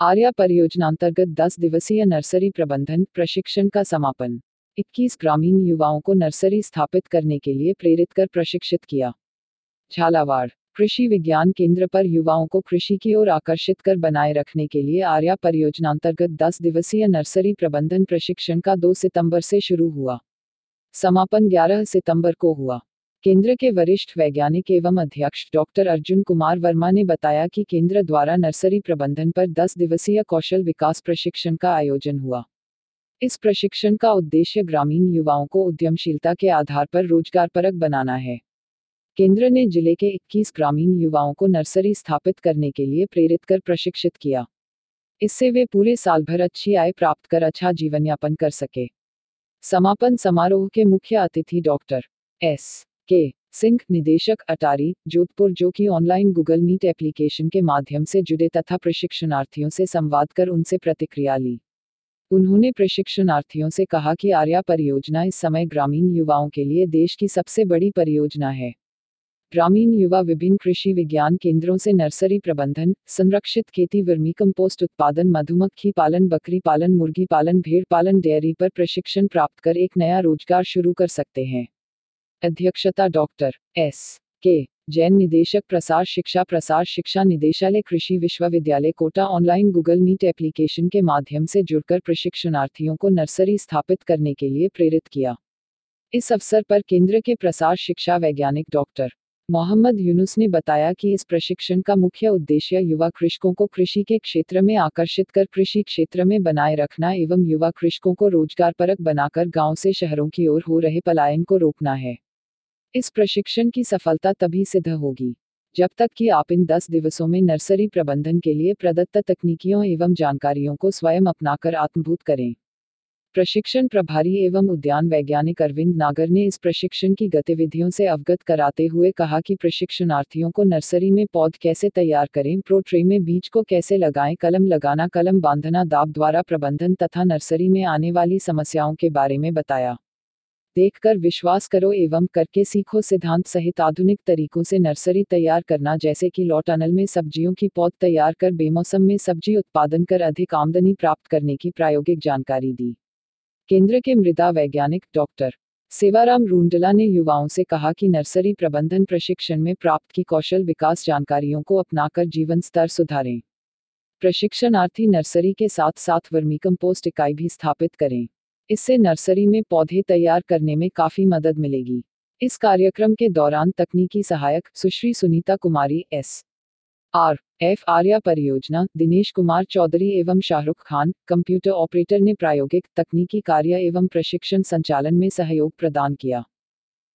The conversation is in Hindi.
आर्या परियोजना अंतर्गत 10 दिवसीय नर्सरी प्रबंधन प्रशिक्षण का समापन। 21 ग्रामीण युवाओं को नर्सरी स्थापित करने के लिए प्रेरित कर प्रशिक्षित किया। झालावाड़, कृषि विज्ञान केंद्र पर युवाओं को कृषि की ओर आकर्षित कर बनाए रखने के लिए आर्या परियोजना अंतर्गत 10 दिवसीय नर्सरी प्रबंधन प्रशिक्षण का 2 सितंबर से शुरू हुआ। समापन 11 सितंबर को हुआ। केंद्र के वरिष्ठ वैज्ञानिक एवं अध्यक्ष डॉक्टर अर्जुन कुमार वर्मा ने बताया कि केंद्र द्वारा नर्सरी प्रबंधन पर 10 दिवसीय कौशल विकास प्रशिक्षण का आयोजन हुआ। इस प्रशिक्षण का उद्देश्य ग्रामीण युवाओं को उद्यमशीलता के आधार पर रोजगारपरक बनाना है। केंद्र ने ज़िले के 21 ग्रामीण युवाओं को नर्सरी स्थापित करने के लिए प्रेरित कर प्रशिक्षित किया। इससे वे पूरे साल भर अच्छी आय प्राप्त कर अच्छा जीवन यापन कर सके। समापन समारोह के मुख्य अतिथि डॉक्टर एस. के सिंह निदेशक अटारी जोधपुर, जो कि ऑनलाइन गूगल मीट एप्लीकेशन के माध्यम से जुड़े तथा प्रशिक्षणार्थियों से संवाद कर उनसे प्रतिक्रिया ली। उन्होंने प्रशिक्षणार्थियों से कहा कि आर्या परियोजना इस समय ग्रामीण युवाओं के लिए देश की सबसे बड़ी परियोजना है। ग्रामीण युवा विभिन्न कृषि विज्ञान केंद्रों से नर्सरी प्रबंधन, संरक्षित खेती, वर्मी कंपोस्ट उत्पादन, मधुमक्खी पालन, बकरी पालन, मुर्गी पालन, भेड़ पालन, डेयरी पर प्रशिक्षण प्राप्त कर एक नया रोज़गार शुरू कर सकते हैं। अध्यक्षता डॉक्टर एस के जैन निदेशक प्रसार शिक्षा प्रसार शिक्षा निदेशालय कृषि विश्वविद्यालय Kota online Google Meet application के माध्यम से जुड़कर प्रशिक्षणार्थियों को नर्सरी स्थापित करने के लिए प्रेरित किया। इस अवसर पर केंद्र के प्रसार शिक्षा वैज्ञानिक डॉक्टर मोहम्मद यूनुस ने बताया कि इस प्रशिक्षण का मुख्य उद्देश्य युवा कृषकों को कृषि के क्षेत्र में आकर्षित कर कृषि क्षेत्र में बनाए रखना एवं युवा कृषकों को रोजगारपरक बनाकर गाँव से शहरों की ओर हो रहे पलायन को रोकना है। इस प्रशिक्षण की सफलता तभी सिद्ध होगी, जब तक कि आप इन 10 दिवसों में नर्सरी प्रबंधन के लिए प्रदत्त तकनीकियों एवं जानकारियों को स्वयं अपनाकर आत्मभूत करें। प्रशिक्षण प्रभारी एवं उद्यान वैज्ञानिक अरविंद नागर ने इस प्रशिक्षण की गतिविधियों से अवगत कराते हुए कहा कि प्रशिक्षणार्थियों को नर्सरी में पौध कैसे तैयार करें, प्रो ट्रे में बीज को कैसे लगाएँ, कलम लगाना, कलम बांधना, दाब द्वारा प्रबंधन तथा नर्सरी में आने वाली समस्याओं के बारे में बताया। देखकर विश्वास करो एवं करके सीखो सिद्धांत सहित आधुनिक तरीकों से नर्सरी तैयार करना, जैसे कि लॉ टनल में सब्जियों की पौध तैयार कर बेमौसम में सब्ज़ी उत्पादन कर अधिक आमदनी प्राप्त करने की प्रायोगिक जानकारी दी। केंद्र के मृदा वैज्ञानिक डॉक्टर सेवाराम रूंडला ने युवाओं से कहा कि नर्सरी प्रबंधन प्रशिक्षण में प्राप्त की कौशल विकास जानकारियों को अपनाकर जीवन स्तर सुधारें। प्रशिक्षणार्थी नर्सरी के साथ साथ वर्मी कंपोस्ट इकाई भी स्थापित करें। इससे नर्सरी में पौधे तैयार करने में काफ़ी मदद मिलेगी। इस कार्यक्रम के दौरान तकनीकी सहायक Sushri Sunita Kumari, S. R. F. Arya परियोजना, दिनेश कुमार चौधरी एवं शाहरुख खान, कंप्यूटर ऑपरेटर ने प्रायोगिक तकनीकी कार्य एवं प्रशिक्षण संचालन में सहयोग प्रदान किया।